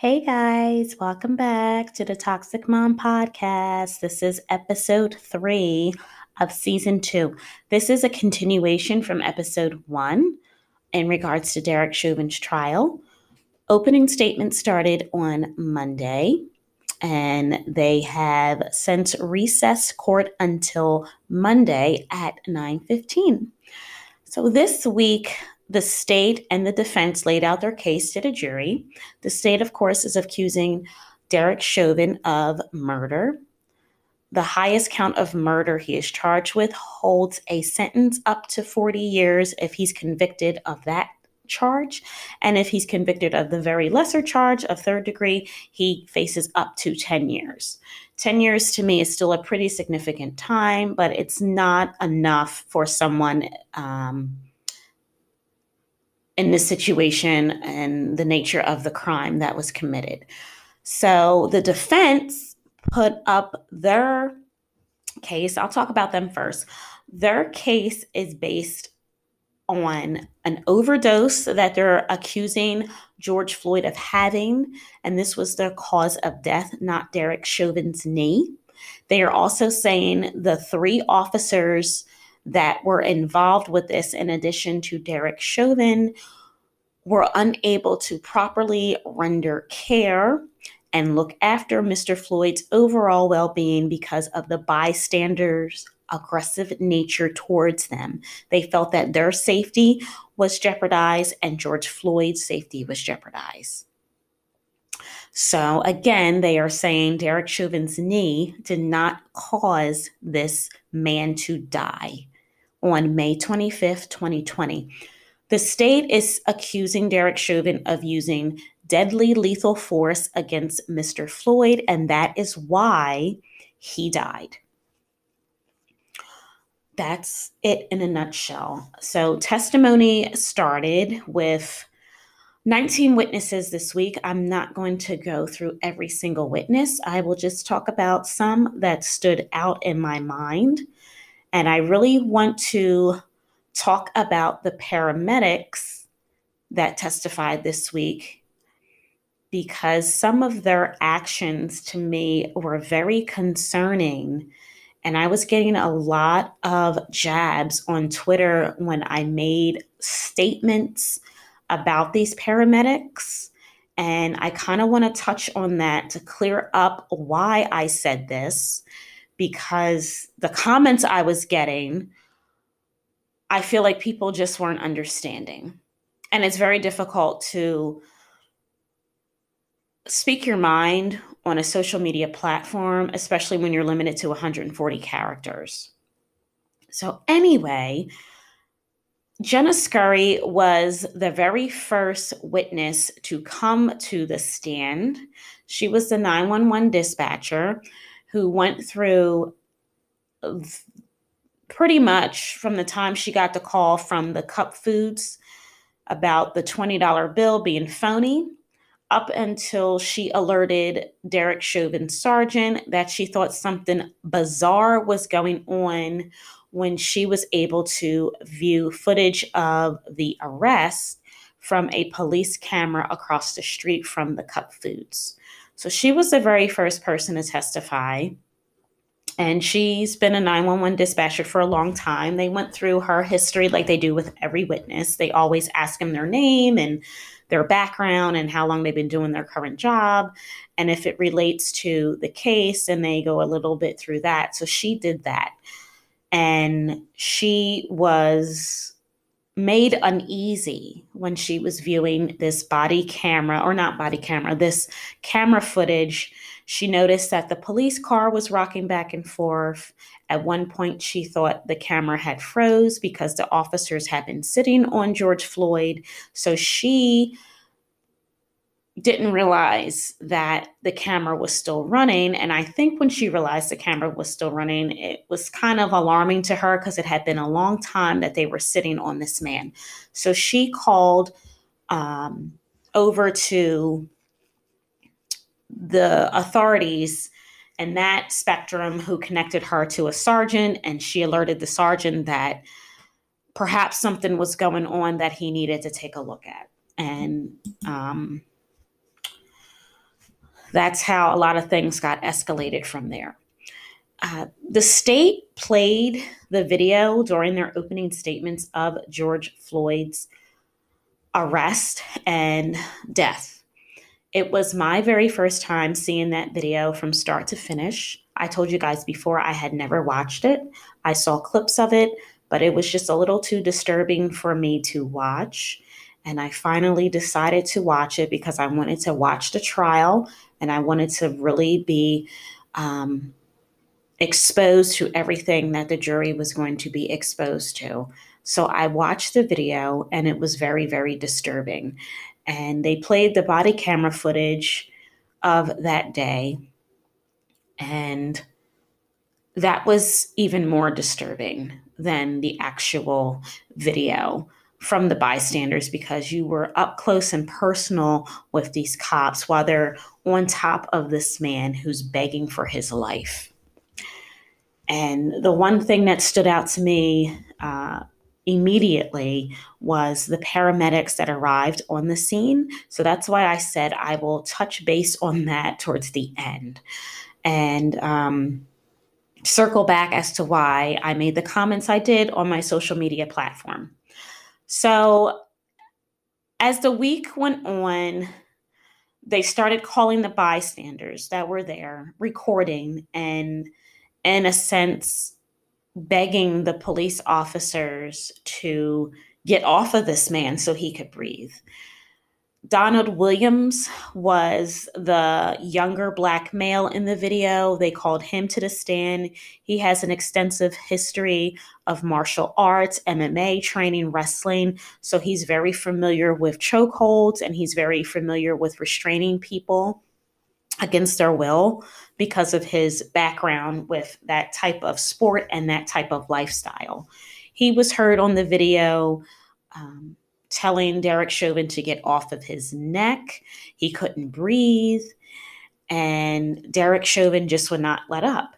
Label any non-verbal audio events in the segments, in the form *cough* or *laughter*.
Hey guys, welcome back to the Toxic Mom Podcast. This is episode three of season two. This is a continuation from episode one in regards to Derek Chauvin's trial. Opening statement started on Monday, and they have since recessed court until Monday at 9:15. So this week, the state and the defense laid out their case to the jury. The state, of course, is accusing Derek Chauvin of murder. The highest count of murder he is charged with holds a sentence up to 40 years if he's convicted of that charge. And if he's convicted of the very lesser charge of third degree, he faces up to 10 years. 10 years to me is still a pretty significant time, but it's not enough for someone. Um, in this situation and the nature of the crime that was committed. So the defense put up their case. I'll talk about them first. Their case is based on an overdose that they're accusing George Floyd of having, and this was the cause of death, not Derek Chauvin's knee. They are also saying the three officers that were involved with this, in addition to Derek Chauvin, were unable to properly render care and look after Mr. Floyd's overall well being because of the bystanders' aggressive nature towards them. They felt that their safety was jeopardized and George Floyd's safety was jeopardized. So, again, they are saying Derek Chauvin's knee did not cause this man to die on May 25th, 2020. The state is accusing Derek Chauvin of using deadly lethal force against Mr. Floyd, and that is why he died. That's it in a nutshell. So, testimony started with 19 witnesses this week. I'm not going to go through every single witness. I will just talk about some that stood out in my mind. And I really want to talk about the paramedics that testified this week because some of their actions to me were very concerning. And I was getting a lot of jabs on Twitter when I made statements about these paramedics. And I kind of want to touch on that to clear up why I said this because the comments I was getting I feel like people just weren't understanding. And it's very difficult to speak your mind on a social media platform, especially when you're limited to 140 characters. So, anyway, Jenna Scurry was the very first witness to come to the stand. She was the 911 dispatcher who went through pretty much from the time she got the call from the Cup Foods about the $20 bill being phony up until she alerted Derek Chauvin Sargent that she thought something bizarre was going on when she was able to view footage of the arrest from a police camera across the street from the Cup Foods. So she was the very first person to testify and she's been a 911 dispatcher for a long time. They went through her history like they do with every witness. They always ask them their name and their background and how long they've been doing their current job and if it relates to the case and they go a little bit through that. So she did that. And she was made uneasy when she was viewing this body camera or not body camera, this camera footage she noticed that the police car was rocking back and forth. At one point, she thought the camera had froze because the officers had been sitting on George Floyd. So she didn't realize that the camera was still running. And I think when she realized the camera was still running, it was kind of alarming to her because it had been a long time that they were sitting on this man. So she called um, over to the authorities and that spectrum who connected her to a sergeant and she alerted the sergeant that perhaps something was going on that he needed to take a look at and um, that's how a lot of things got escalated from there. Uh, the state played the video during their opening statements of George Floyd's arrest and death. It was my very first time seeing that video from start to finish. I told you guys before I had never watched it. I saw clips of it, but it was just a little too disturbing for me to watch. And I finally decided to watch it because I wanted to watch the trial and I wanted to really be um, exposed to everything that the jury was going to be exposed to. So I watched the video and it was very, very disturbing. And they played the body camera footage of that day. And that was even more disturbing than the actual video from the bystanders because you were up close and personal with these cops while they're on top of this man who's begging for his life. And the one thing that stood out to me uh, immediately was the paramedics that arrived on the scene. So that's why I said I will touch base on that towards the end and um, circle back as to why I made the comments I did on my social media platform. So as the week went on, they started calling the bystanders that were there, recording and in a sense, begging the police officers to get off of this man so he could breathe. Donald Williams was the younger black male in the video. They called him to the stand. He has an extensive history of martial arts, MMA training, wrestling. So he's very familiar with chokeholds and he's very familiar with restraining people against their will because of his background with that type of sport and that type of lifestyle. He was heard on the video um, telling Derek Chauvin to get off of his neck. He couldn't breathe. And Derek Chauvin just would not let up.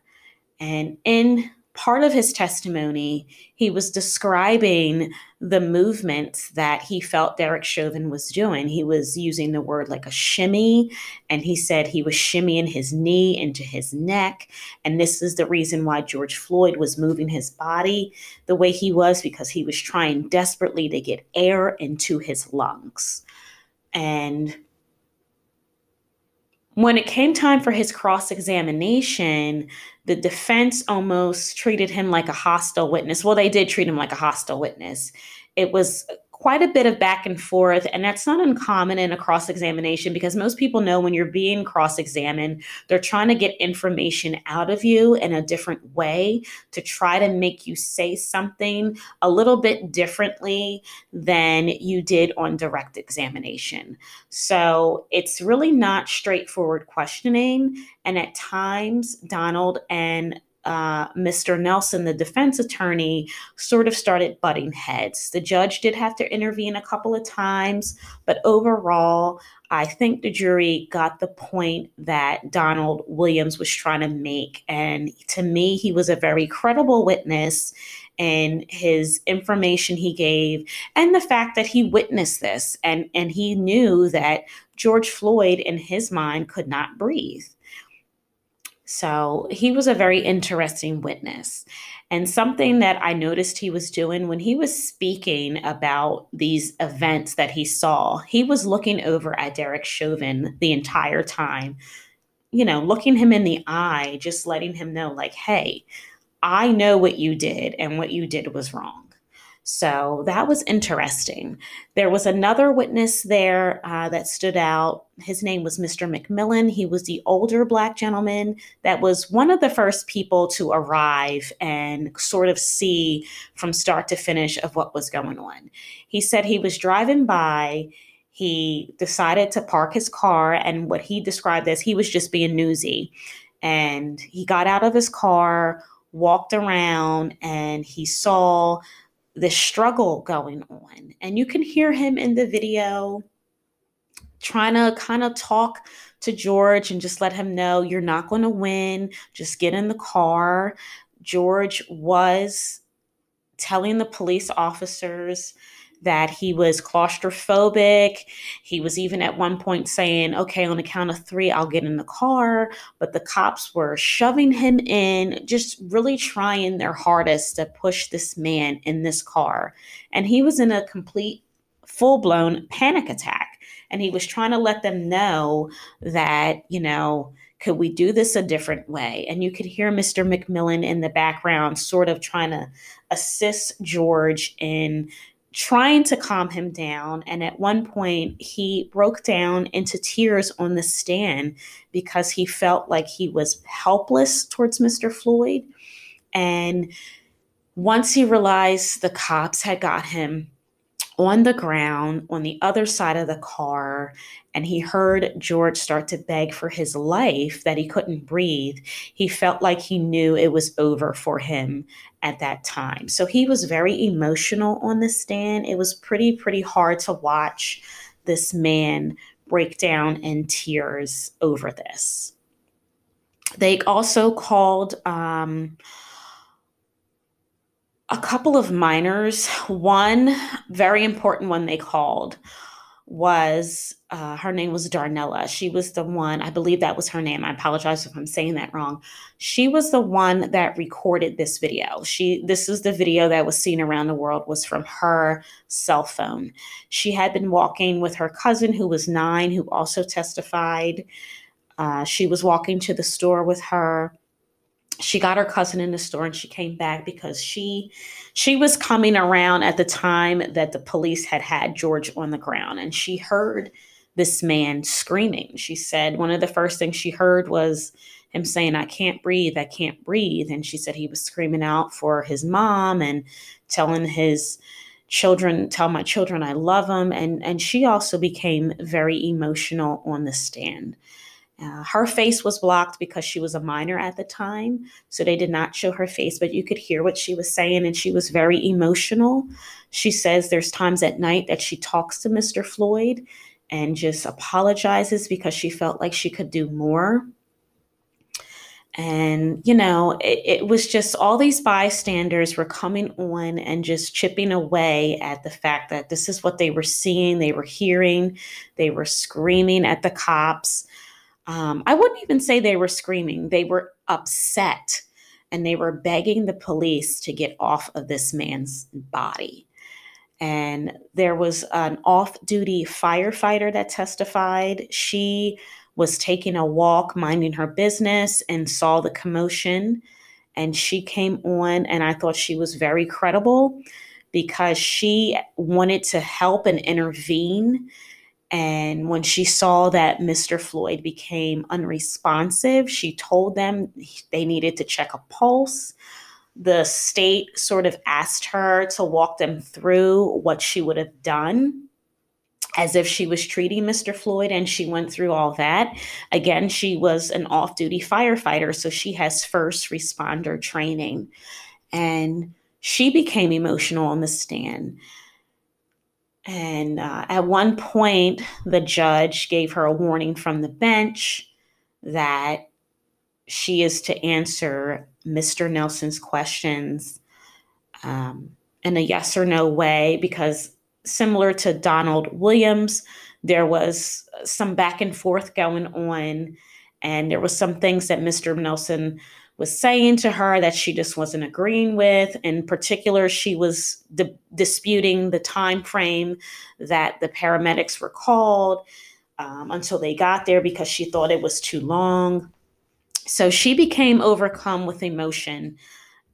And in part of his testimony, he was describing the movement that he felt Derek Chauvin was doing. He was using the word like a shimmy, and he said he was shimmying his knee into his neck. And this is the reason why George Floyd was moving his body the way he was, because he was trying desperately to get air into his lungs. And when it came time for his cross examination, the defense almost treated him like a hostile witness. Well, they did treat him like a hostile witness. It was quite a bit of back and forth. And that's not uncommon in a cross examination because most people know when you're being cross examined, they're trying to get information out of you in a different way to try to make you say something a little bit differently than you did on direct examination. So it's really not straightforward questioning. And at times, Donald and uh, Mr. Nelson, the defense attorney, sort of started butting heads. The judge did have to intervene a couple of times, but overall, I think the jury got the point that Donald Williams was trying to make. And to me, he was a very credible witness and his information he gave and the fact that he witnessed this and and he knew that George Floyd in his mind could not breathe so he was a very interesting witness. And something that I noticed he was doing when he was speaking about these events that he saw, he was looking over at Derek Chauvin the entire time, you know, looking him in the eye, just letting him know, like, hey, I know what you did, and what you did was wrong. So that was interesting. There was another witness there uh, that stood out. His name was Mr. McMillan. He was the older Black gentleman that was one of the first people to arrive and sort of see from start to finish of what was going on. He said he was driving by. He decided to park his car, and what he described as he was just being newsy. And he got out of his car, walked around, and he saw the struggle going on. And you can hear him in the video trying to kind of talk to George and just let him know you're not going to win. Just get in the car. George was telling the police officers that he was claustrophobic. He was even at one point saying, okay, on the count of three, I'll get in the car. But the cops were shoving him in, just really trying their hardest to push this man in this car. And he was in a complete, full blown panic attack. And he was trying to let them know that, you know, could we do this a different way? And you could hear Mr. McMillan in the background sort of trying to assist George in trying to calm him down. And at one point, he broke down into tears on the stand because he felt like he was helpless towards Mr. Floyd. And once he realized the cops had got him on the ground on the other side of the car and he heard George start to beg for his life that he couldn't breathe, he felt like he knew it was over for him at that time. So he was very emotional on the stand. It was pretty, pretty hard to watch this man break down in tears over this. They also called um, a couple of minors. One very important one they called was uh, her name was Darnella. She was the one, I believe that was her name. I apologize if I'm saying that wrong. She was the one that recorded this video. She this is the video that was seen around the world was from her cell phone. She had been walking with her cousin who was 9 who also testified. Uh, she was walking to the store with her she got her cousin in the store and she came back because she she was coming around at the time that the police had had George on the ground and she heard this man screaming. She said one of the first things she heard was him saying I can't breathe, I can't breathe and she said he was screaming out for his mom and telling his children tell my children I love them and and she also became very emotional on the stand. Uh, her face was blocked because she was a minor at the time, so they did not show her face, but you could hear what she was saying, and she was very emotional. She says there's times at night that she talks to Mr. Floyd and just apologizes because she felt like she could do more. And, you know, it, it was just all these bystanders were coming on and just chipping away at the fact that this is what they were seeing, they were hearing, they were screaming at the cops um, I wouldn't even say they were screaming, they were upset and they were begging the police to get off of this man's body. And there was an off duty firefighter that testified. She was taking a walk, minding her business, and saw the commotion. And she came on, and I thought she was very credible because she wanted to help and intervene and when she saw that Mr. Floyd became unresponsive, she told them they needed to check a pulse. The state sort of asked her to walk them through what she would have done as if she was treating Mr. Floyd, and she went through all that. Again, she was an off duty firefighter, so she has first responder training. And she became emotional on the stand. And uh, at one point, the judge gave her a warning from the bench that she is to answer Mr. Nelson's questions um, in a yes or no way, because similar to Donald Williams, there was some back and forth going on, and there was some things that Mr. Nelson was saying to her that she just wasn't agreeing with. In particular she was di- disputing the time frame that the paramedics were called um, until they got there because she thought it was too long. So she became overcome with emotion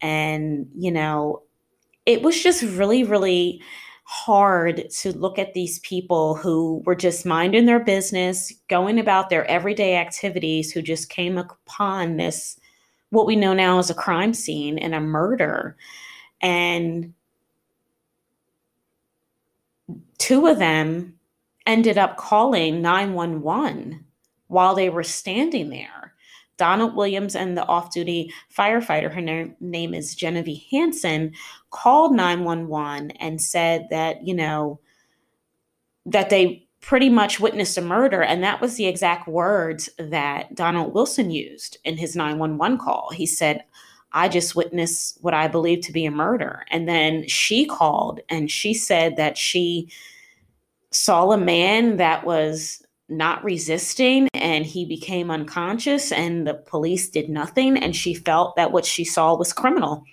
and you know it was just really really hard to look at these people who were just minding their business going about their everyday activities who just came upon this what we know now as a crime scene and a murder. And two of them ended up calling 911 while they were standing there. Donald Williams and the off duty firefighter, her name, name is Genevieve Hansen, called 911 and said that, you know, that they pretty much witnessed a murder. And that was the exact words that Donald Wilson used in his 911 call. He said, I just witnessed what I believe to be a murder. And then she called and she said that she saw a man that was not resisting and he became unconscious and the police did nothing and she felt that what she saw was criminal.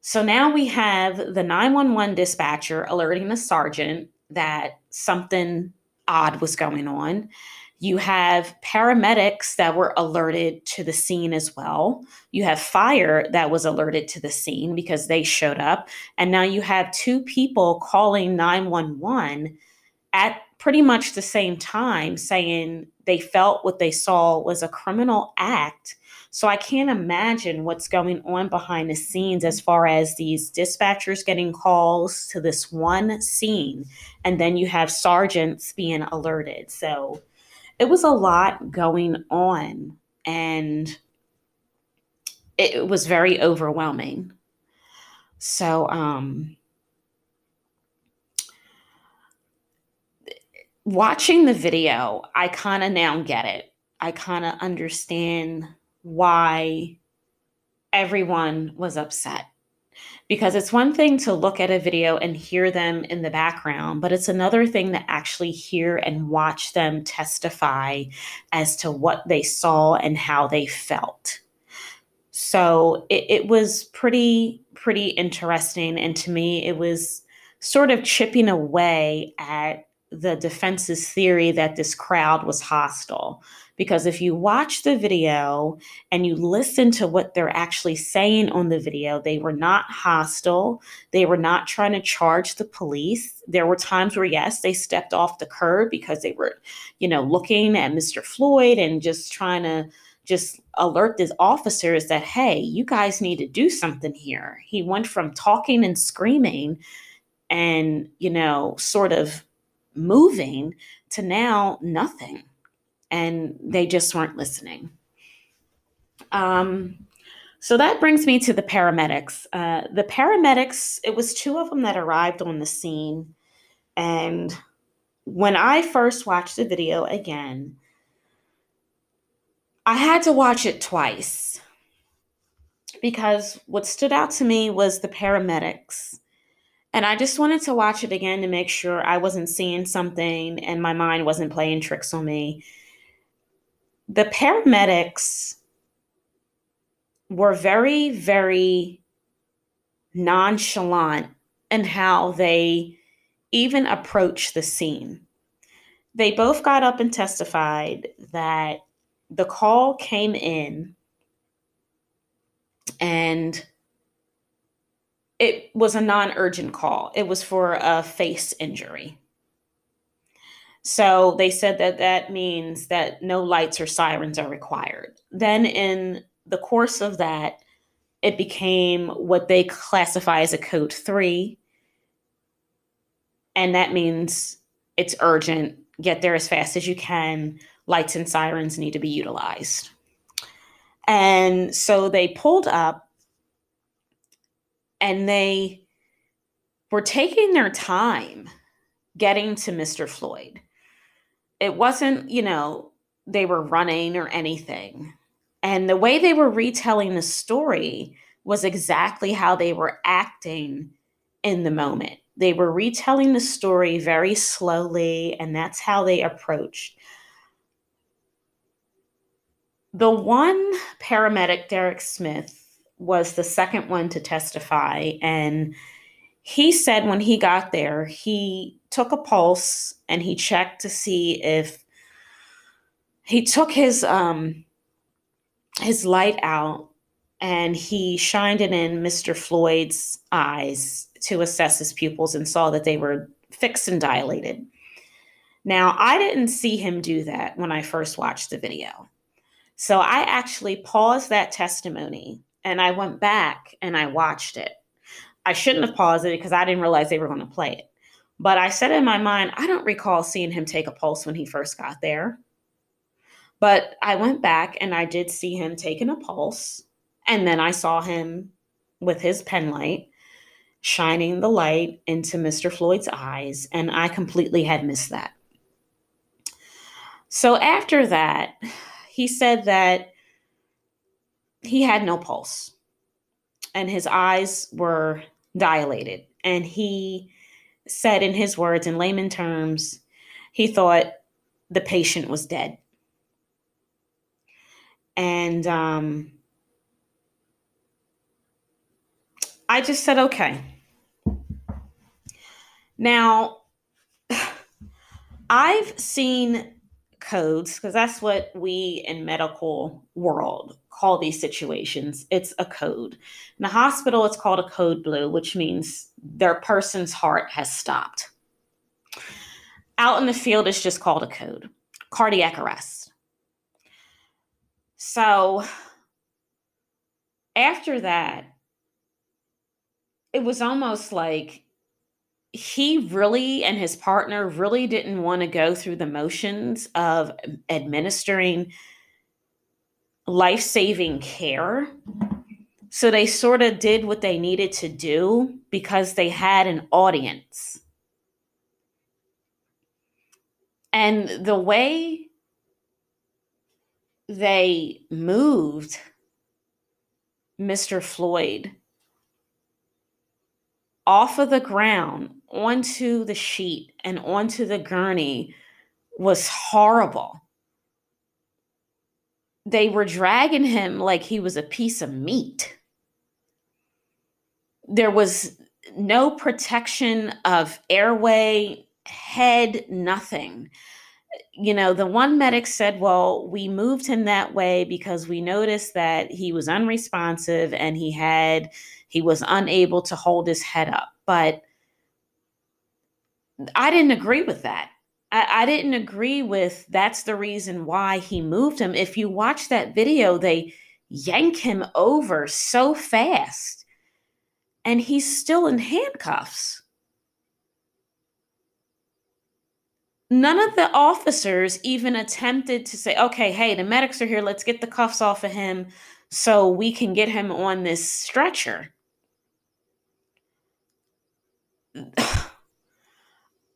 So now we have the 911 dispatcher alerting the sergeant that something odd was going on. You have paramedics that were alerted to the scene as well. You have fire that was alerted to the scene because they showed up. And now you have two people calling 911 at pretty much the same time saying they felt what they saw was a criminal act. So I can't imagine what's going on behind the scenes as far as these dispatchers getting calls to this one scene. And then you have sergeants being alerted. So it was a lot going on and it was very overwhelming. So, um, watching the video, I kind of now get it. I kind of understand why everyone was upset because it's one thing to look at a video and hear them in the background, but it's another thing to actually hear and watch them testify as to what they saw and how they felt. So it, it was pretty, pretty interesting. And to me, it was sort of chipping away at the defense's theory that this crowd was hostile. Because if you watch the video and you listen to what they're actually saying on the video, they were not hostile. They were not trying to charge the police. There were times where, yes, they stepped off the curb because they were, you know, looking at Mr. Floyd and just trying to just alert these officers that, hey, you guys need to do something here. He went from talking and screaming and, you know, sort of moving to now nothing. And they just weren't listening. Um, so that brings me to the paramedics. Uh, the paramedics, it was two of them that arrived on the scene. And when I first watched the video again, I had to watch it twice because what stood out to me was the paramedics and I just wanted to watch it again to make sure I wasn't seeing something and my mind wasn't playing tricks on me. The paramedics were very, very nonchalant in how they even approached the scene. They both got up and testified that the call came in and it was a non urgent call. It was for a face injury. So they said that that means that no lights or sirens are required. Then, in the course of that, it became what they classify as a code three. And that means it's urgent, get there as fast as you can. Lights and sirens need to be utilized. And so they pulled up and they were taking their time getting to Mr. Floyd. It wasn't, you know, they were running or anything. And the way they were retelling the story was exactly how they were acting in the moment. They were retelling the story very slowly, and that's how they approached. The one paramedic, Derek Smith, was the second one to testify. And he said when he got there, he took a pulse and he checked to see if he took his um his light out and he shined it in Mr. Floyd's eyes to assess his pupils and saw that they were fixed and dilated. Now, I didn't see him do that when I first watched the video. So I actually paused that testimony and I went back and I watched it. I shouldn't have paused it because I didn't realize they were going to play it. But I said in my mind, I don't recall seeing him take a pulse when he first got there. But I went back and I did see him taking a pulse. And then I saw him with his pen light shining the light into Mr. Floyd's eyes. And I completely had missed that. So after that, he said that he had no pulse and his eyes were dilated. And he said, in his words, in layman terms, he thought the patient was dead. And um, I just said, okay. Now, *sighs* I've seen codes because that's what we in medical world call these situations. It's a code. In the hospital, it's called a code blue, which means their person's heart has stopped. Out in the field, it's just called a code cardiac arrest. So after that, it was almost like he really and his partner really didn't want to go through the motions of administering life saving care. So they sort of did what they needed to do because they had an audience. And the way they moved Mr. Floyd off of the ground onto the sheet and onto the gurney was horrible. They were dragging him like he was a piece of meat. There was no protection of airway, head, nothing. You know, the one medic said, Well, we moved him that way because we noticed that he was unresponsive and he had, he was unable to hold his head up. But I didn't agree with that. I, I, didn't agree with that's the reason why he moved him. If you watch that video, they yank him over so fast and he's still in handcuffs. None of the officers even attempted to say, okay, hey, the medics are here. Let's get the cuffs off of him so we can get him on this stretcher. *sighs* I,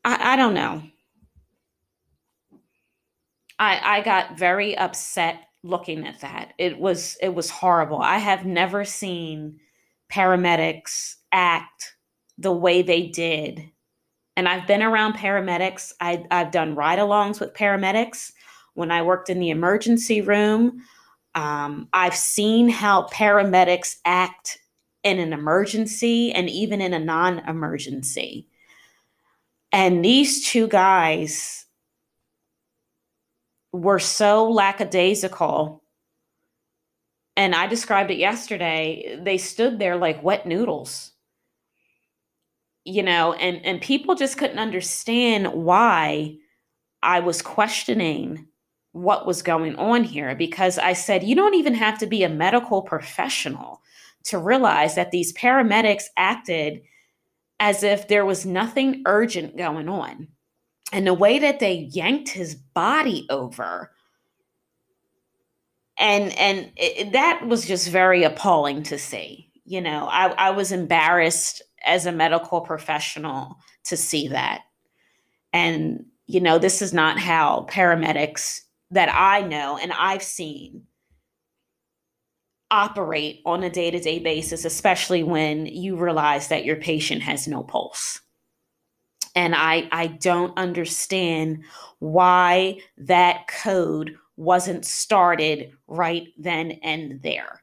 I don't know. I I got very upset looking at that. It was it was horrible. I have never seen paramedics act the way they did. And I've been around paramedics. I, I've done ride alongs with paramedics when I worked in the emergency room. Um, I've seen how paramedics act in an emergency and even in a non emergency. And these two guys were so lackadaisical. And I described it yesterday. They stood there like wet noodles. You know, and, and people just couldn't understand why I was questioning what was going on here because I said, you don't even have to be a medical professional to realize that these paramedics acted as if there was nothing urgent going on. And the way that they yanked his body over and and it, that was just very appalling to see. You know, I, I was embarrassed as a medical professional to see that. And, you know, this is not how paramedics that I know and I've seen operate on a day to day basis, especially when you realize that your patient has no pulse. And I, I don't understand why that code wasn't started right then and there.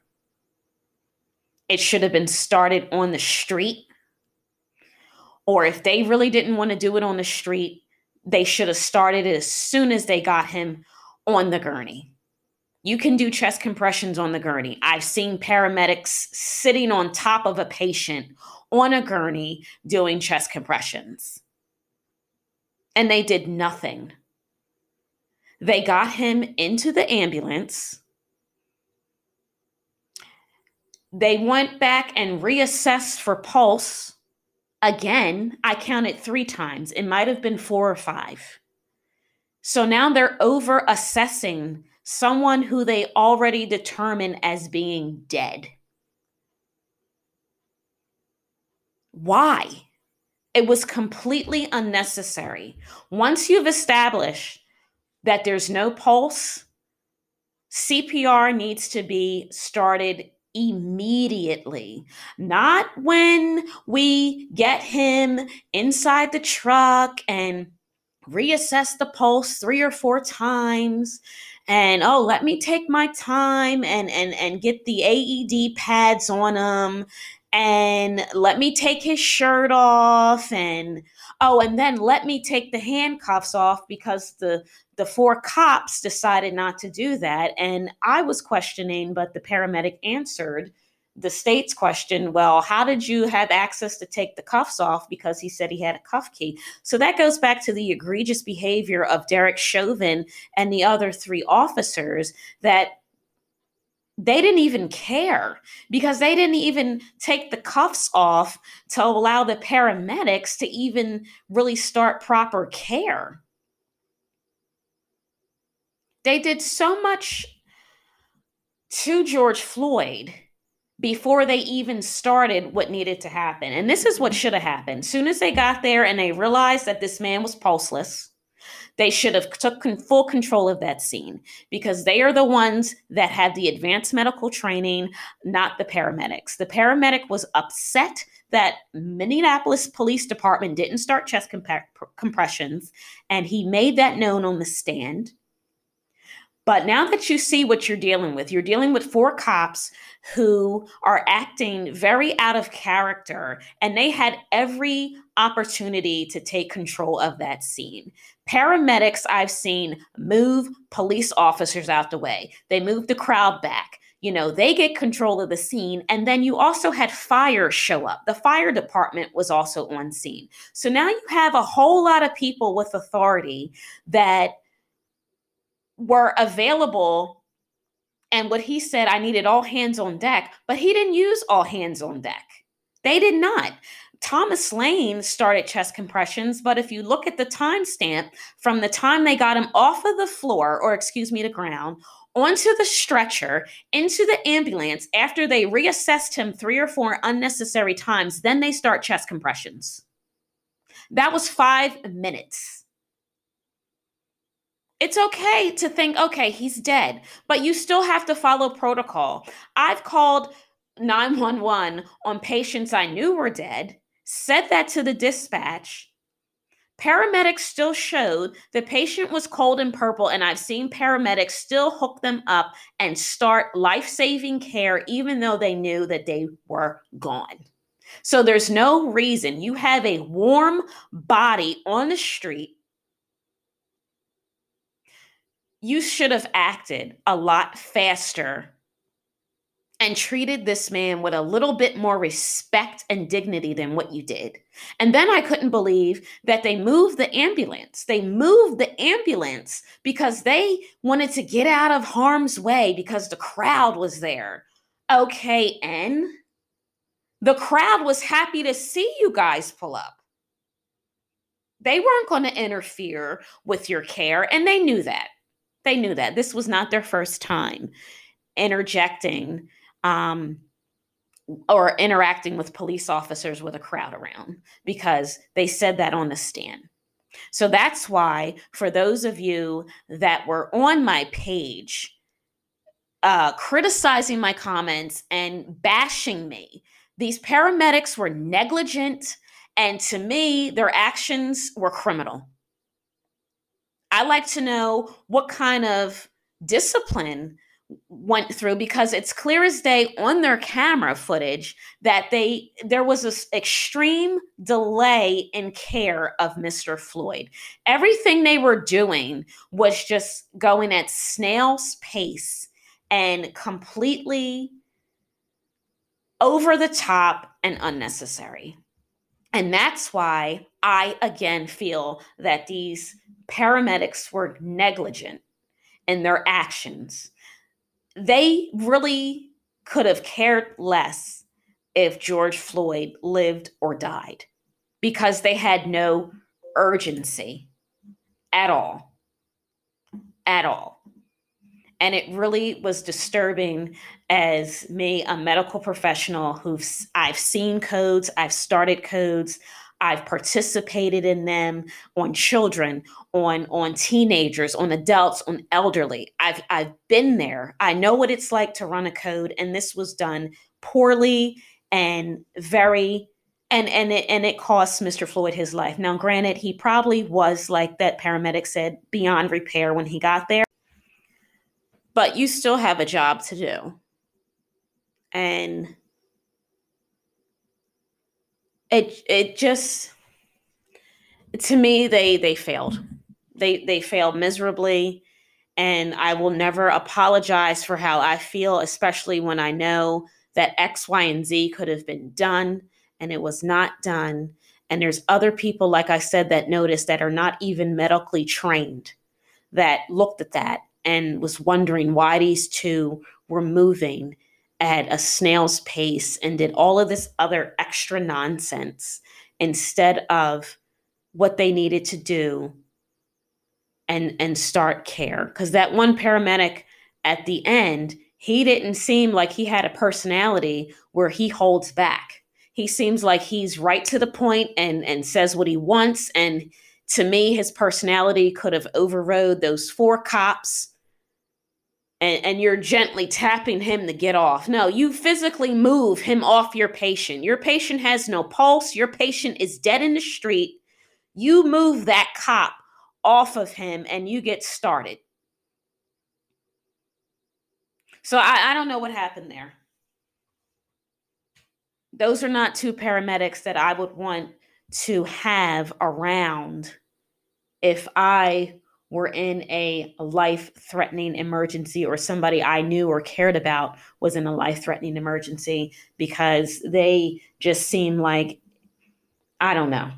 It should have been started on the street. Or if they really didn't want to do it on the street, they should have started it as soon as they got him on the gurney. You can do chest compressions on the gurney. I've seen paramedics sitting on top of a patient on a gurney doing chest compressions. And they did nothing. They got him into the ambulance. They went back and reassessed for pulse. Again, I counted three times. It might have been four or five. So now they're over assessing someone who they already determine as being dead. Why? It was completely unnecessary. Once you've established that there's no pulse, CPR needs to be started immediately, not when we get him inside the truck and reassess the pulse three or four times and oh let me take my time and and and get the AED pads on him and let me take his shirt off and oh and then let me take the handcuffs off because the the four cops decided not to do that. And i was questioning but the paramedic answered the state's question well how did you have access to take the cuffs off? Because he said he had a cuff key. So that goes back to the egregious behavior of derek chauvin and the other three officers that they didn't even care because they didn't even take the cuffs off to allow the paramedics to even really start proper care. They did so much to George Floyd before they even started what needed to happen. And this is what should have happened. Soon as they got there and they realized that this man was pulseless, they should have took full control of that scene because they are the ones that had the advanced medical training, not the paramedics. The paramedic was upset that Minneapolis Police Department didn't start chest comp- compressions, and he made that known on the stand. But now that you see what you're dealing with, you're dealing with four cops who are acting very out of character, and they had every opportunity to take control of that scene. Paramedics, I've seen move police officers out the way, they move the crowd back. You know, they get control of the scene. And then you also had fire show up. The fire department was also on scene. So now you have a whole lot of people with authority that were available and what he said, I needed all hands on deck, but he didn't use all hands on deck. They did not. Thomas Lane started chest compressions, but if you look at the timestamp from the time they got him off of the floor, or excuse me, the ground, onto the stretcher, into the ambulance, after they reassessed him three or four unnecessary times, then they start chest compressions. That was five minutes. It's okay to think, okay, he's dead, but you still have to follow protocol. I've called 911 on patients I knew were dead, said that to the dispatch. Paramedics still showed the patient was cold and purple, and I've seen paramedics still hook them up and start life saving care, even though they knew that they were gone. So there's no reason you have a warm body on the street you should have acted a lot faster and treated this man with a little bit more respect and dignity than what you did. And then I couldn't believe that they moved the ambulance. They moved the ambulance because they wanted to get out of harm's way because the crowd was there. Okay, and the crowd was happy to see you guys pull up. They weren't going to interfere with your care, and they knew that. They knew that this was not their first time interjecting um, or interacting with police officers with a crowd around because they said that on the stand. So that's why, for those of you that were on my page, uh, criticizing my comments and bashing me, these paramedics were negligent. And to me, their actions were criminal. I like to know what kind of discipline went through because it's clear as day on their camera footage that they there was this extreme delay in care of Mr. Floyd. Everything they were doing was just going at snail's pace and completely over the top and unnecessary. And that's why I again feel that these paramedics were negligent in their actions. They really could have cared less if George Floyd lived or died because they had no urgency at all. At all. And it really was disturbing as me, a medical professional who've I've seen codes, I've started codes, I've participated in them on children, on on teenagers, on adults, on elderly. I've I've been there. I know what it's like to run a code and this was done poorly and very and and it and it cost Mr. Floyd his life. Now granted, he probably was like that paramedic said beyond repair when he got there. But you still have a job to do. And it it just to me they they failed. They they failed miserably. And i will never apologize for how i feel especially when i know that x y and z could have been done and it was not done. And there's other people like i said that noticed that are not even medically trained that looked at that and was wondering why these two were moving at a snail's pace and did all of this other extra nonsense instead of what they needed to do and and start care. Because that one paramedic at the end he didn't seem like he had a personality where he holds back. He seems like he's right to the point and and says what he wants. And to me his personality could have overrode those four cops and, and you're gently tapping him to get off. No, you physically move him off your patient. Your patient has no pulse. Your patient is dead in the street. You move that cop off of him and you get started. So I, I don't know what happened there. Those are not two paramedics that I would want to have around if I were in a life threatening emergency or somebody I knew or cared about was in a life threatening emergency because they just seem like, I don't know.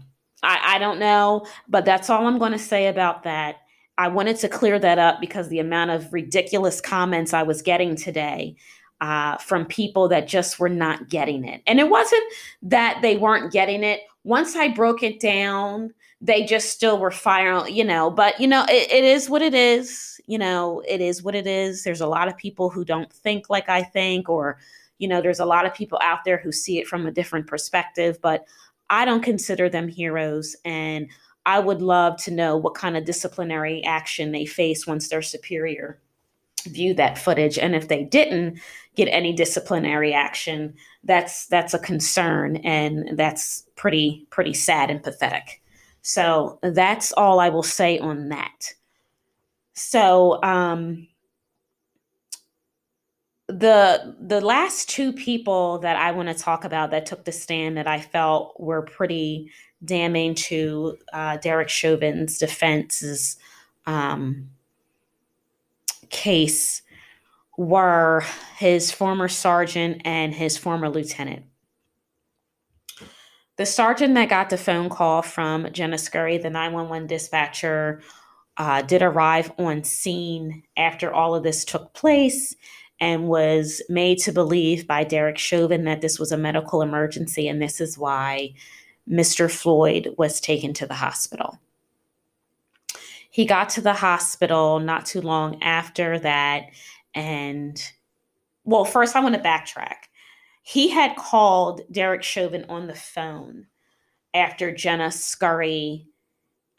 I, I don't know, but that's all I'm going to say about that. I wanted to clear that up because the amount of ridiculous comments I was getting today uh, from people that just were not getting it. And it wasn't that they weren't getting it. Once I broke it down, they just still were firing, you know, but you know, it, it is what it is. You know, it is what it is. There's a lot of people who don't think like I think, or, you know, there's a lot of people out there who see it from a different perspective, but I don't consider them heroes. And I would love to know what kind of disciplinary action they face once their superior view that footage. And if they didn't get any disciplinary action, that's that's a concern and that's pretty pretty sad and pathetic. So that's all I will say on that. So um, the the last two people that I want to talk about that took the stand that I felt were pretty damning to uh, Derek Chauvin's defense's um, case were his former sergeant and his former lieutenant. The sergeant that got the phone call from Jena Scurry, the 911 dispatcher, uh, did arrive on scene after all of this took place and was made to believe by Derek Chauvin that this was a medical emergency and this is why Mr. Floyd was taken to the hospital. He got to the hospital not too long after that. And, well, first I want to backtrack he had called Derek Chauvin on the phone after Jena Scurry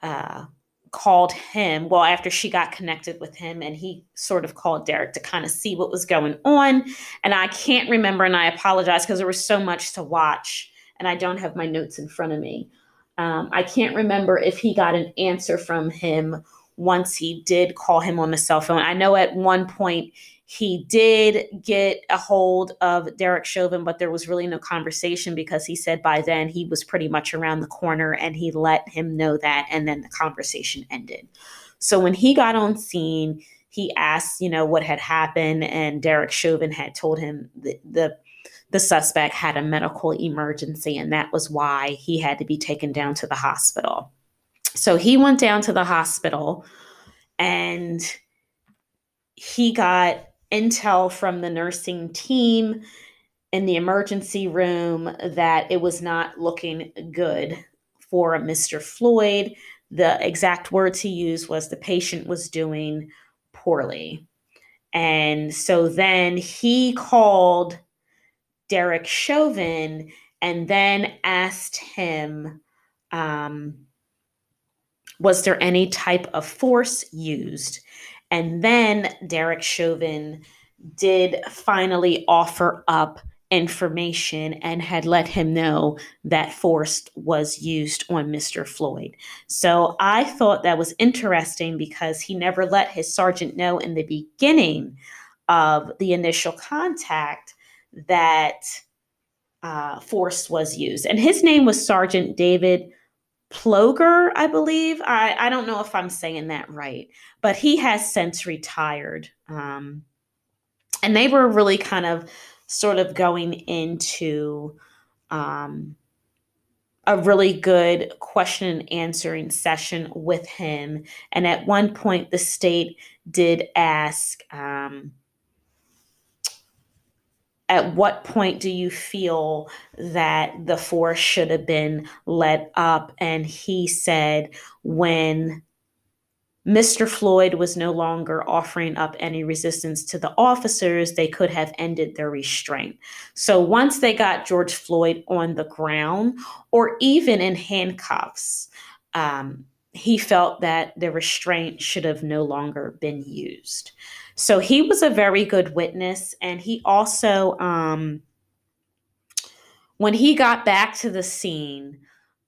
uh, called him. Well, after she got connected with him, and he sort of called Derek to kind of see what was going on. And I can't remember, and I apologize because there was so much to watch, and I don't have my notes in front of me. Um, I can't remember if he got an answer from him once he did call him on the cell phone. I know at one point he did get a hold of Derek Chauvin, but there was really no conversation because he said by then he was pretty much around the corner and he let him know that. And then the conversation ended. So when he got on scene, he asked, you know, what had happened. And Derek Chauvin had told him the, the, the suspect had a medical emergency, and that was why he had to be taken down to the hospital. So he went down to the hospital and he got intel from the nursing team in the emergency room that it was not looking good for Mr. Floyd. The exact words he used was the patient was doing poorly. And so then he called Derek Chauvin and then asked him Um, was there any type of force used? And then Derek Chauvin did finally offer up information and had let him know that force was used on Mr. Floyd. So I thought that was interesting because he never let his sergeant know in the beginning of the initial contact that uh, force was used. And his name was Sergeant David Pleoger, I believe. I, I don't know if I'm saying that right, but he has since retired. Um, and they were really kind of sort of going into um, a really good question and answering session with him. And at one point, the state did ask, um, at what point do you feel that the force should have been let up? And he said, when Mr. Floyd was no longer offering up any resistance to the officers, they could have ended their restraint. So once they got George Floyd on the ground or even in handcuffs, um, he felt that the restraint should have no longer been used. So he was a very good witness. And he also, um, when he got back to the scene,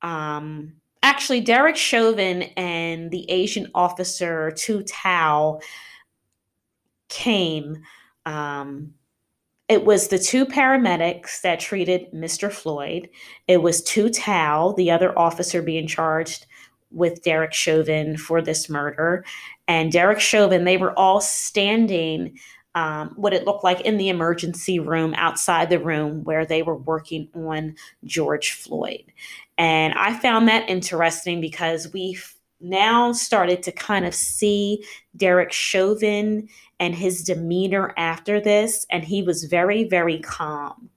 um, actually, Derek Chauvin and the Asian officer Tou Thao came. Um, it was the two paramedics that treated Mr. Floyd. It was Tou Thao, the other officer being charged with Derek Chauvin for this murder. And Derek Chauvin, they were all standing um, what it looked like in the emergency room outside the room where they were working on George Floyd. And I found that interesting because we've now started to kind of see Derek Chauvin and his demeanor after this. And he was very, very calm.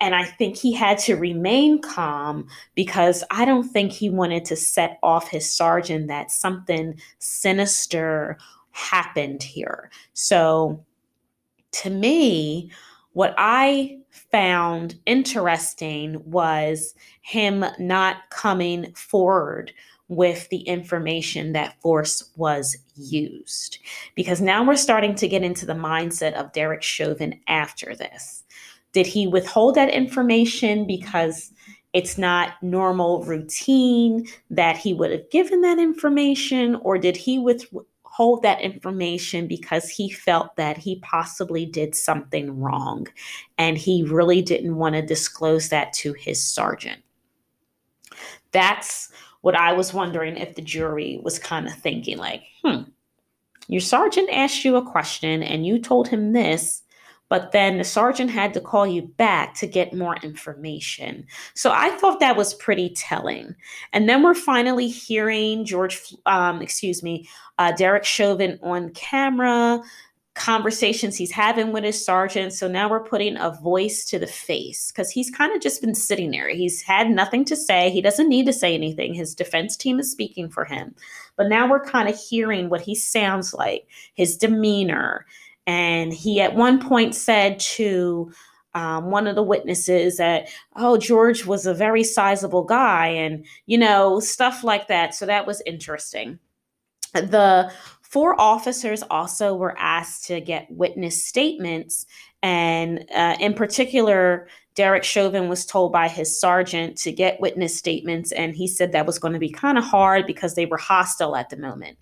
And I think he had to remain calm because I don't think he wanted to set off his sergeant that something sinister happened here. So to me, what I found interesting was him not coming forward with the information that force was used. Because now we're starting to get into the mindset of Derek Chauvin after this. Did he withhold that information because it's not normal routine that he would have given that information? Or did he withhold that information because he felt that he possibly did something wrong and he really didn't want to disclose that to his sergeant? That's what I was wondering if the jury was kind of thinking like, hmm, your sergeant asked you a question and you told him this but then the sergeant had to call you back to get more information. So I thought that was pretty telling. And then we're finally hearing George, um, excuse me, uh, Derek Chauvin on camera, conversations he's having with his sergeant. So now we're putting a voice to the face because he's kind of just been sitting there. He's had nothing to say. He doesn't need to say anything. His defense team is speaking for him. But now we're kind of hearing what he sounds like, his demeanor, and he at one point said to um, one of the witnesses that, oh, George was a very sizable guy, and, you know, stuff like that. So that was interesting. The four officers also were asked to get witness statements. And uh, in particular, Derek Chauvin was told by his sergeant to get witness statements, and he said that was going to be kind of hard because they were hostile at the moment.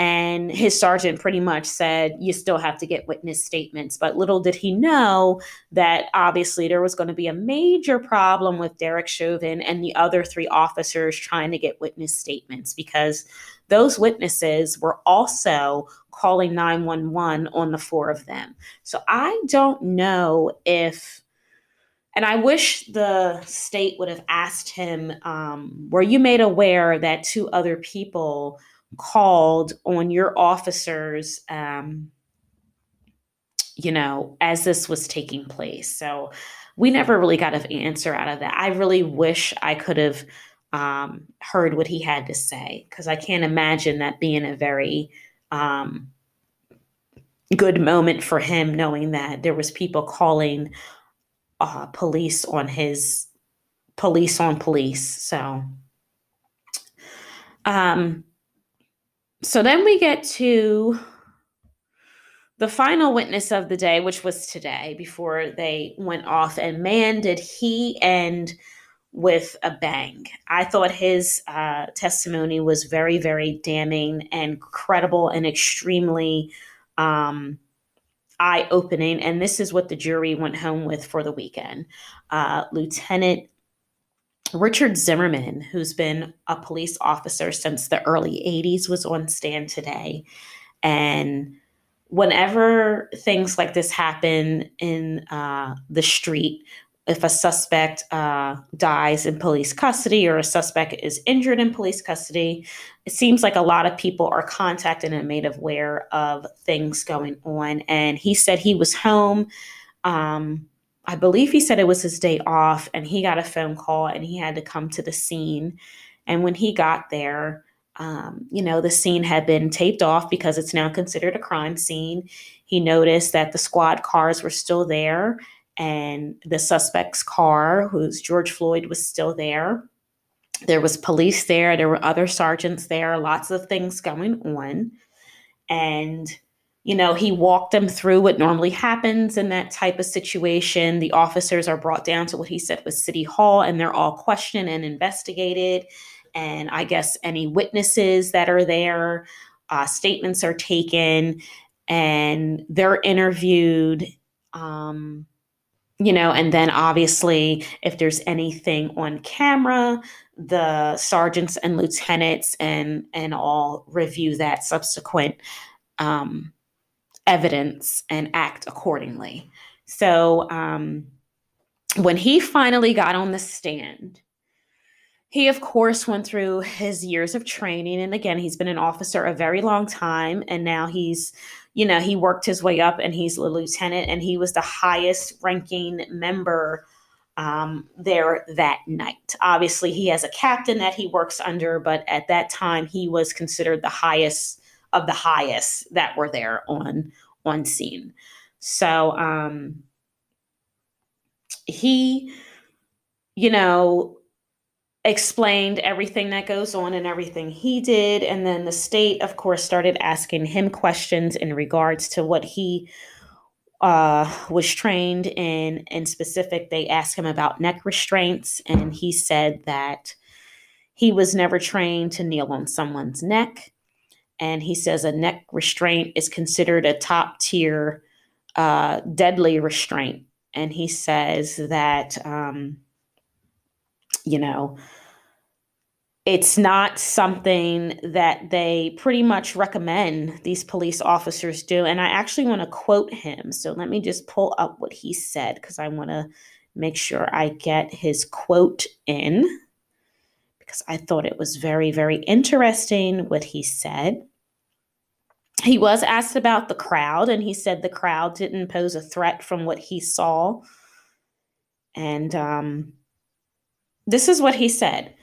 And his sergeant pretty much said, You still have to get witness statements. But little did he know that obviously there was going to be a major problem with Derek Chauvin and the other three officers trying to get witness statements because those witnesses were also calling 911 on the four of them. So I don't know if and I wish the state would have asked him, um, were you made aware that two other people called on your officers, um, you know, as this was taking place? So we never really got an answer out of that. I really wish I could have um, heard what he had to say because I can't imagine that being a very um, good moment for him knowing that there was people calling uh, police on his police on police. So Um, so then we get to the final witness of the day, which was today before they went off. And man, did he end with a bang. I thought his uh, testimony was very, very damning and credible and extremely um, eye opening. And this is what the jury went home with for the weekend. Uh, Lieutenant Richard Zimmerman, who's been a police officer since the early 80s, was on stand today. And whenever things like this happen in uh, the street, if a suspect uh, dies in police custody or a suspect is injured in police custody, it seems like a lot of people are contacted and made aware of things going on. And he said he was home. Um, I believe he said it was his day off, and he got a phone call and he had to come to the scene. And when he got there, um, you know, the scene had been taped off because it's now considered a crime scene. He noticed that the squad cars were still there and the suspect's car, who's George Floyd, was still there. There was police there, there were other sergeants there, lots of things going on. And, you know, he walked them through what normally happens in that type of situation. The officers are brought down to what he said was City Hall, and they're all questioned and investigated. And I guess any witnesses that are there, uh, statements are taken, and they're interviewed. Um, you know, and then obviously, if there's anything on camera, the sergeants and lieutenants and and all review that subsequent um, evidence and act accordingly. So um, when he finally got on the stand, he of course went through his years of training, and again, he's been an officer a very long time, and now he's you know, he worked his way up and he's a lieutenant and he was the highest ranking member um, there that night. Obviously, he has a captain that he works under, but at that time, he was considered the highest of the highest that were there on on scene. So um, he, you know, explained everything that goes on and everything he did. And then the state, of course, started asking him questions in regards to what he uh, was trained in. In specific, they asked him about neck restraints, and he said that he was never trained to kneel on someone's neck. And he says a neck restraint is considered a top tier uh, deadly restraint. And he says that. Um, you know, it's not something that they pretty much recommend these police officers do. And I actually want to quote him. So let me just pull up what he said because I want to make sure I get his quote in because I thought it was very, very interesting what he said. He was asked about the crowd, and he said the crowd didn't pose a threat from what he saw. And um, this is what he said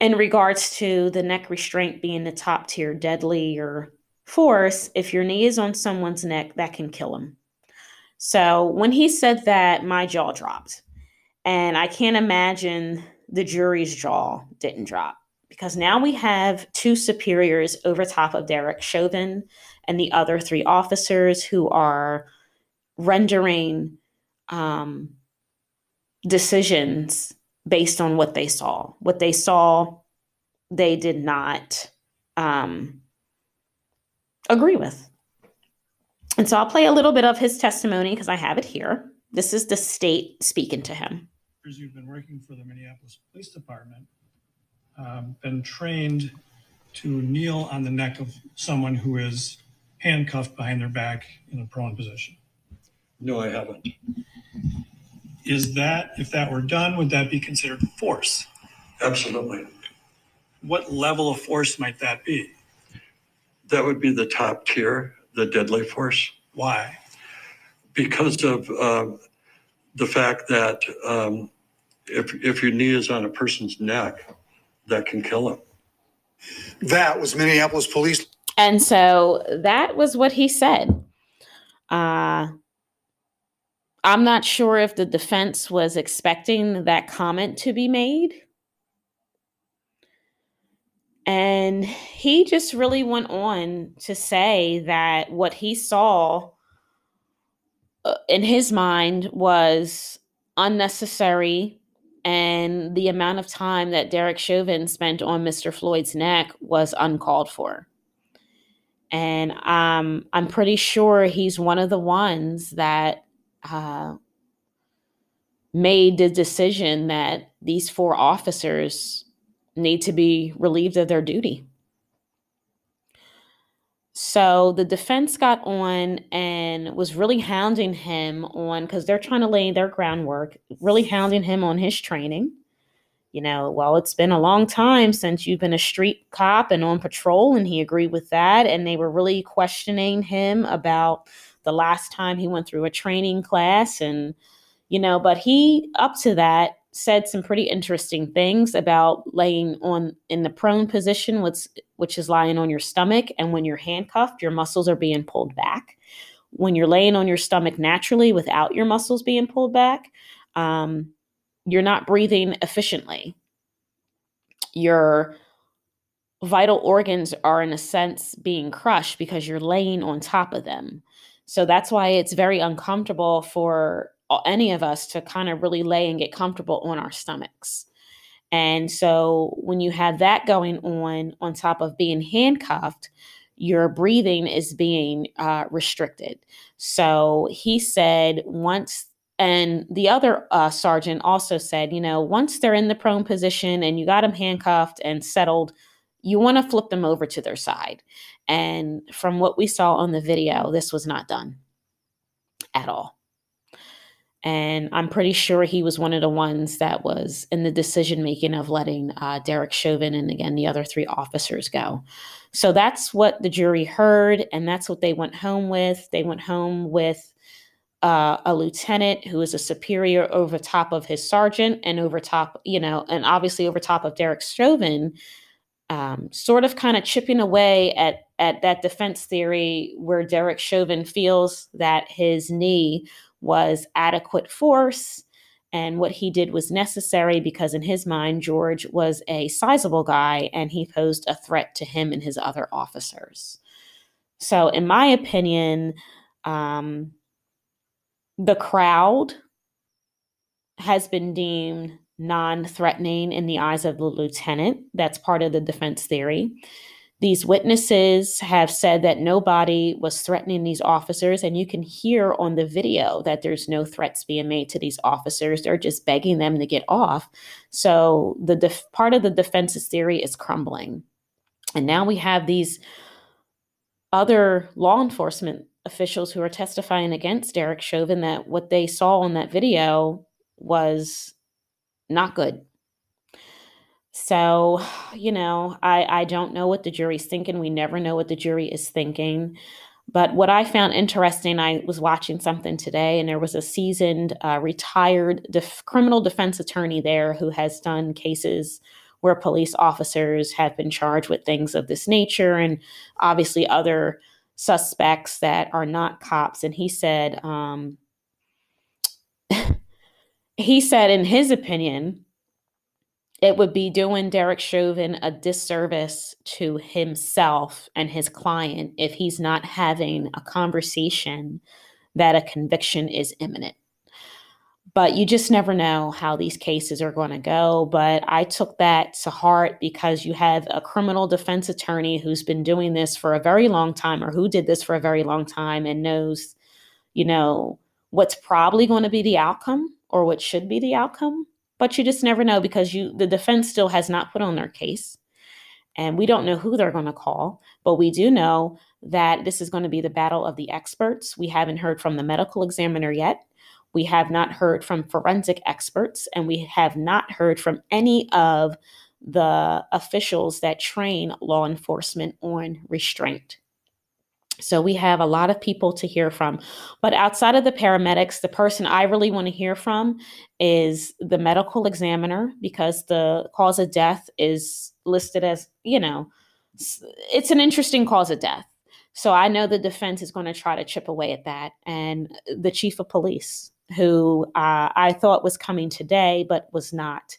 in regards to the neck restraint being the top tier deadly or force. If your knee is on someone's neck, that can kill them. So when he said that, my jaw dropped. And I can't imagine the jury's jaw didn't drop because now we have two superiors over top of Derek Chauvin and the other three officers who are rendering um, decisions based on what they saw. What they saw, they did not um, agree with. And so I'll play a little bit of his testimony because I have it here. This is the state speaking to him. You've been working for the Minneapolis Police Department, um, been trained to kneel on the neck of someone who is handcuffed behind their back in a prone position. No, I haven't. Is that, if that were done, would that be considered force? Absolutely. What level of force might that be? That would be the top tier, the deadly force, Why? because of um, the fact that um, if, if your knee is on a person's neck, that can kill him. That was Minneapolis Police And so that was what he said. Uh, I'm not sure if the defense was expecting that comment to be made. And he just really went on to say that what he saw uh, in his mind was unnecessary and the amount of time that Derek Chauvin spent on Mr. Floyd's neck was uncalled for. And um, I'm pretty sure he's one of the ones that uh, made the decision that these four officers need to be relieved of their duty. So the defense got on and was really hounding him on because they're trying to lay their groundwork, really hounding him on his training. You know, well, it's been a long time since you've been a street cop and on patrol, and he agreed with that. And they were really questioning him about the last time he went through a training class and you know, but he up to that said some pretty interesting things about laying on in the prone position, which which is lying on your stomach, and when you're handcuffed, your muscles are being pulled back. When you're laying on your stomach naturally without your muscles being pulled back, um, you're not breathing efficiently. Your vital organs are, in a sense, being crushed because you're laying on top of them. So that's why it's very uncomfortable for any of us to kind of really lay and get comfortable on our stomachs. And so when you have that going on, on top of being handcuffed, your breathing is being uh, restricted. So he said once, and the other uh, sergeant also said, you know, once they're in the prone position and you got them handcuffed and settled, you want to flip them over to their side. And from what we saw on the video, this was not done at all. And I'm pretty sure he was one of the ones that was in the decision making of letting uh, Derek Chauvin and again the other three officers go. So that's what the jury heard, and that's what they went home with. They went home with uh, a lieutenant who is a superior over top of his sergeant and over top, you know, and obviously over top of Derek Chauvin, um, sort of kind of chipping away at at that defense theory where Derek Chauvin feels that his knee was adequate force and what he did was necessary because in his mind george was a sizable guy and he posed a threat to him and his other officers. So in my opinion um, the crowd has been deemed non-threatening in the eyes of the lieutenant. That's part of the defense theory these witnesses have said that nobody was threatening these officers, and you can hear on the video that there's no threats being made to these officers. They're just begging them to get off. So the def- part of the defense's theory is crumbling. And now we have these other law enforcement officials who are testifying against Derek Chauvin that what they saw on that video was not good. So, you know, I, I don't know what the jury's thinking. We never know what the jury is thinking. But what I found interesting, I was watching something today, and there was a seasoned, uh, retired def- criminal defense attorney there who has done cases where police officers have been charged with things of this nature, and obviously other suspects that are not cops. And he said, um, *laughs* he said, in his opinion, it would be doing Derek Chauvin a disservice to himself and his client if he's not having a conversation that a conviction is imminent. But you just never know how these cases are going to go. But I took that to heart because you have a criminal defense attorney who's been doing this for a very long time or who did this for a very long time and knows, you know, what's probably going to be the outcome or what should be the outcome but you just never know because you the defense still has not put on their case. And we don't know who they're going to call but we do know that this is going to be the battle of the experts. We haven't heard from the medical examiner yet. We have not heard from forensic experts and we have not heard from any of the officials that train law enforcement on restraint so we have a lot of people to hear from. But outside of the paramedics, the person I really want to hear from is the medical examiner because the cause of death is listed as, you know, it's an interesting cause of death. So I know the defense is going to try to chip away at that. And the chief of police, who uh, I thought was coming today, but was not.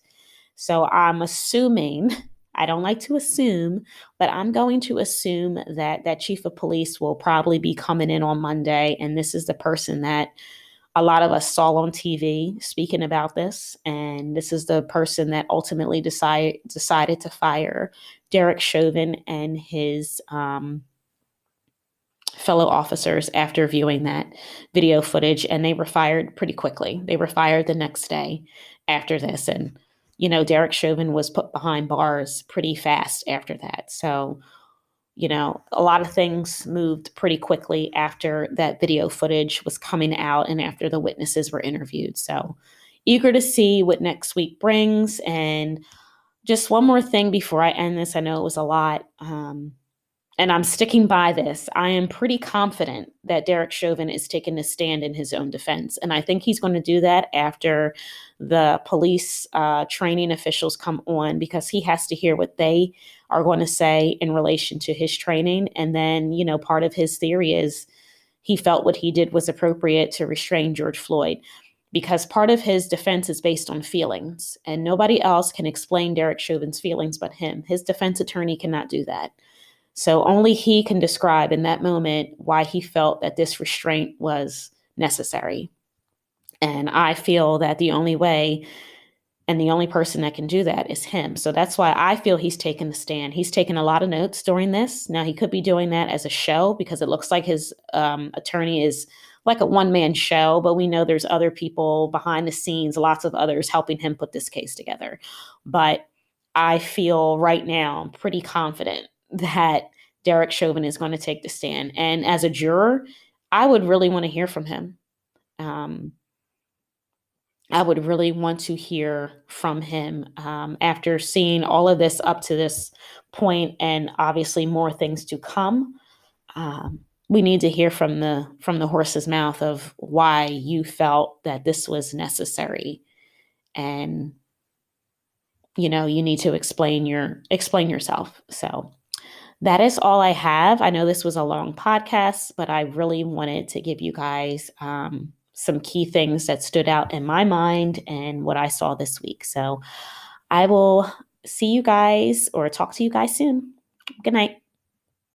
So I'm assuming I don't like to assume, but I'm going to assume that that chief of police will probably be coming in on Monday, and this is the person that a lot of us saw on TV speaking about this, and this is the person that ultimately decide, decided to fire Derek Chauvin and his um, fellow officers after viewing that video footage, and they were fired pretty quickly. They were fired the next day after this, and you know Derek Chauvin was put behind bars pretty fast after that. So you know, a lot of things moved pretty quickly after that video footage was coming out and after the witnesses were interviewed. So, eager to see what next week brings. And just one more thing before I end this, I know it was a lot. Um, and I'm sticking by this. I am pretty confident that Derek Chauvin is taking a stand in his own defense. And I think he's going to do that after the police uh, training officials come on because he has to hear what they are going to say in relation to his training. And then, you know, part of his theory is he felt what he did was appropriate to restrain George Floyd because part of his defense is based on feelings. And nobody else can explain Derek Chauvin's feelings but him. His defense attorney cannot do that. So only he can describe in that moment why he felt that this restraint was necessary. And I feel that the only way and the only person that can do that is him. So that's why I feel he's taken the stand. He's taken a lot of notes during this. Now, he could be doing that as a show because it looks like his um, attorney is like a one man show, but we know there's other people behind the scenes, lots of others helping him put this case together. But I feel right now pretty confident that Derek Chauvin is going to take the stand. And as a juror, I would really want to hear from him. Um, I would really want to hear from him um, after seeing all of this up to this point, and obviously more things to come. Um, we need to hear from the from the horse's mouth of why you felt that this was necessary, and you know you need to explain your explain yourself. So that is all I have. I know this was a long podcast, but I really wanted to give you guys um, some key things that stood out in my mind and what I saw this week. So I will see you guys or talk to you guys soon. Good night.